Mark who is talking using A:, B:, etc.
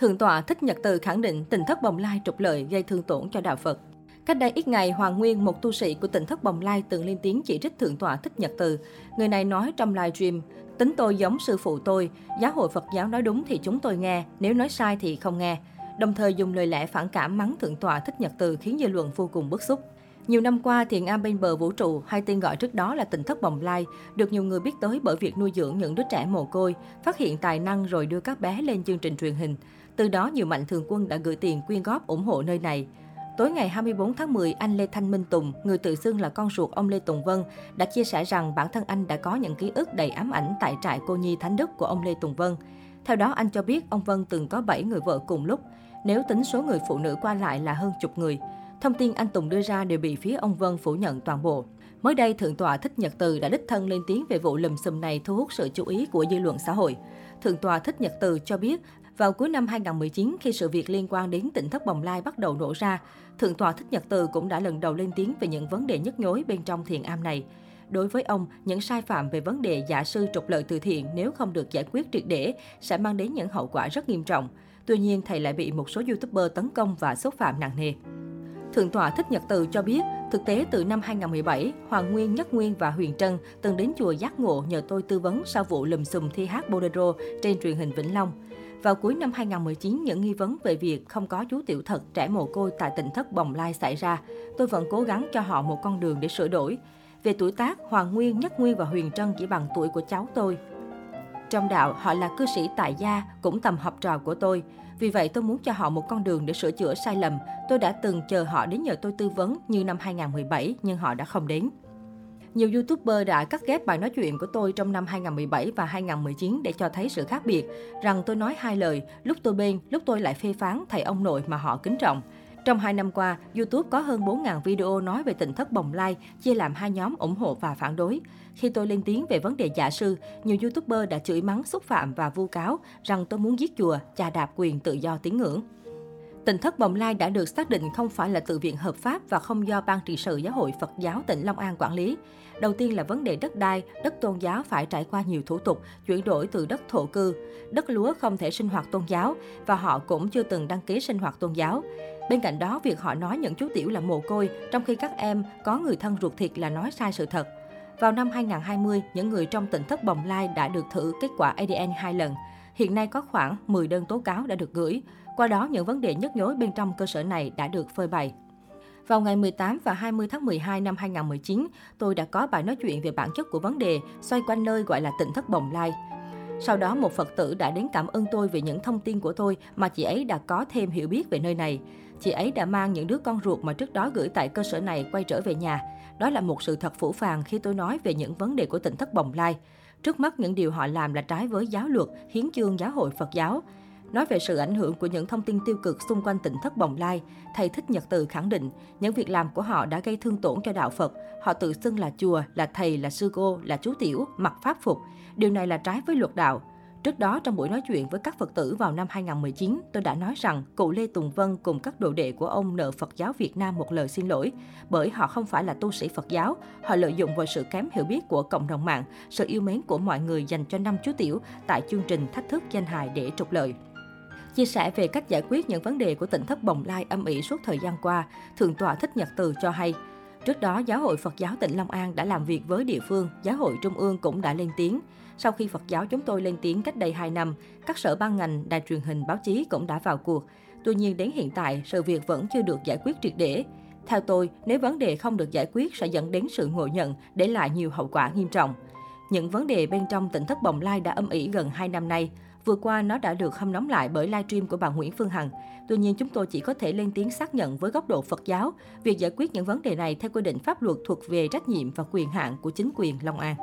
A: Thượng tọa Thích Nhật Từ khẳng định tỉnh thất bồng lai trục lợi gây thương tổn cho đạo Phật. Cách đây ít ngày, Hoàng Nguyên, một tu sĩ của tỉnh thất bồng lai từng lên tiếng chỉ trích Thượng tọa Thích Nhật Từ. Người này nói trong livestream, tính tôi giống sư phụ tôi, giáo hội Phật giáo nói đúng thì chúng tôi nghe, nếu nói sai thì không nghe. Đồng thời dùng lời lẽ phản cảm mắng Thượng tọa Thích Nhật Từ khiến dư luận vô cùng bức xúc. Nhiều năm qua, Thiền Am bên bờ vũ trụ, hay tên gọi trước đó là tỉnh thất bồng lai, được nhiều người biết tới bởi việc nuôi dưỡng những đứa trẻ mồ côi, phát hiện tài năng rồi đưa các bé lên chương trình truyền hình. Từ đó, nhiều mạnh thường quân đã gửi tiền quyên góp ủng hộ nơi này. Tối ngày 24 tháng 10, anh Lê Thanh Minh Tùng, người tự xưng là con ruột ông Lê Tùng Vân, đã chia sẻ rằng bản thân anh đã có những ký ức đầy ám ảnh tại trại cô nhi Thánh Đức của ông Lê Tùng Vân. Theo đó, anh cho biết ông Vân từng có 7 người vợ cùng lúc, nếu tính số người phụ nữ qua lại là hơn chục người. Thông tin anh Tùng đưa ra đều bị phía ông Vân phủ nhận toàn bộ. Mới đây, Thượng tọa Thích Nhật Từ đã đích thân lên tiếng về vụ lùm xùm này thu hút sự chú ý của dư luận xã hội. Thượng tòa Thích Nhật Từ cho biết, vào cuối năm 2019, khi sự việc liên quan đến tỉnh thất Bồng Lai bắt đầu nổ ra, Thượng tòa Thích Nhật Từ cũng đã lần đầu lên tiếng về những vấn đề nhức nhối bên trong thiền am này. Đối với ông, những sai phạm về vấn đề giả sư trục lợi từ thiện nếu không được giải quyết triệt để sẽ mang đến những hậu quả rất nghiêm trọng. Tuy nhiên, thầy lại bị một số YouTuber tấn công và xúc phạm nặng nề. Thượng tọa Thích Nhật Từ cho biết, thực tế từ năm 2017, Hoàng Nguyên, Nhất Nguyên và Huyền Trân từng đến chùa Giác Ngộ nhờ tôi tư vấn sau vụ lùm xùm thi hát bolero trên truyền hình Vĩnh Long. Vào cuối năm 2019, những nghi vấn về việc không có chú tiểu thật trẻ mồ côi tại tỉnh thất Bồng Lai xảy ra. Tôi vẫn cố gắng cho họ một con đường để sửa đổi. Về tuổi tác, Hoàng Nguyên, Nhất Nguyên và Huyền Trân chỉ bằng tuổi của cháu tôi. Trong đạo, họ là cư sĩ tại gia, cũng tầm học trò của tôi. Vì vậy, tôi muốn cho họ một con đường để sửa chữa sai lầm. Tôi đã từng chờ họ đến nhờ tôi tư vấn như năm 2017, nhưng họ đã không đến. Nhiều YouTuber đã cắt ghép bài nói chuyện của tôi trong năm 2017 và 2019 để cho thấy sự khác biệt, rằng tôi nói hai lời, lúc tôi bên, lúc tôi lại phê phán thầy ông nội mà họ kính trọng. Trong hai năm qua, YouTube có hơn 4.000 video nói về tỉnh thất bồng lai, chia làm hai nhóm ủng hộ và phản đối. Khi tôi lên tiếng về vấn đề giả sư, nhiều YouTuber đã chửi mắng, xúc phạm và vu cáo rằng tôi muốn giết chùa, chà đạp quyền tự do tín ngưỡng. Tỉnh thất Bồng Lai đã được xác định không phải là tự viện hợp pháp và không do Ban trị sự Giáo hội Phật giáo tỉnh Long An quản lý. Đầu tiên là vấn đề đất đai, đất tôn giáo phải trải qua nhiều thủ tục, chuyển đổi từ đất thổ cư. Đất lúa không thể sinh hoạt tôn giáo và họ cũng chưa từng đăng ký sinh hoạt tôn giáo. Bên cạnh đó, việc họ nói những chú tiểu là mồ côi, trong khi các em có người thân ruột thịt là nói sai sự thật. Vào năm 2020, những người trong tỉnh thất Bồng Lai đã được thử kết quả ADN hai lần. Hiện nay có khoảng 10 đơn tố cáo đã được gửi. Qua đó, những vấn đề nhức nhối bên trong cơ sở này đã được phơi bày. Vào ngày 18 và 20 tháng 12 năm 2019, tôi đã có bài nói chuyện về bản chất của vấn đề xoay quanh nơi gọi là tỉnh thất Bồng Lai. Sau đó, một Phật tử đã đến cảm ơn tôi về những thông tin của tôi mà chị ấy đã có thêm hiểu biết về nơi này. Chị ấy đã mang những đứa con ruột mà trước đó gửi tại cơ sở này quay trở về nhà. Đó là một sự thật phủ phàng khi tôi nói về những vấn đề của tỉnh thất Bồng Lai. Trước mắt những điều họ làm là trái với giáo luật, hiến chương giáo hội Phật giáo. Nói về sự ảnh hưởng của những thông tin tiêu cực xung quanh tỉnh thất Bồng Lai, thầy Thích Nhật Từ khẳng định những việc làm của họ đã gây thương tổn cho đạo Phật. Họ tự xưng là chùa, là thầy, là sư cô, là chú tiểu, mặc pháp phục. Điều này là trái với luật đạo. Trước đó, trong buổi nói chuyện với các Phật tử vào năm 2019, tôi đã nói rằng cụ Lê Tùng Vân cùng các đồ đệ của ông nợ Phật giáo Việt Nam một lời xin lỗi, bởi họ không phải là tu sĩ Phật giáo. Họ lợi dụng vào sự kém hiểu biết của cộng đồng mạng, sự yêu mến của mọi người dành cho năm chú tiểu tại chương trình thách thức danh hài để trục lợi. Chia sẻ về cách giải quyết những vấn đề của tỉnh thất Bồng Lai âm ỉ suốt thời gian qua, Thượng tọa Thích Nhật Từ cho hay, Trước đó, Giáo hội Phật giáo tỉnh Long An đã làm việc với địa phương, Giáo hội Trung ương cũng đã lên tiếng. Sau khi Phật giáo chúng tôi lên tiếng cách đây 2 năm, các sở ban ngành, đài truyền hình, báo chí cũng đã vào cuộc. Tuy nhiên đến hiện tại, sự việc vẫn chưa được giải quyết triệt để. Theo tôi, nếu vấn đề không được giải quyết sẽ dẫn đến sự ngộ nhận, để lại nhiều hậu quả nghiêm trọng. Những vấn đề bên trong tỉnh thất Bồng Lai đã âm ỉ gần 2 năm nay. Vừa qua, nó đã được hâm nóng lại bởi livestream của bà Nguyễn Phương Hằng. Tuy nhiên, chúng tôi chỉ có thể lên tiếng xác nhận với góc độ Phật giáo, việc giải quyết những vấn đề này theo quy định pháp luật thuộc về trách nhiệm và quyền hạn của chính quyền Long An.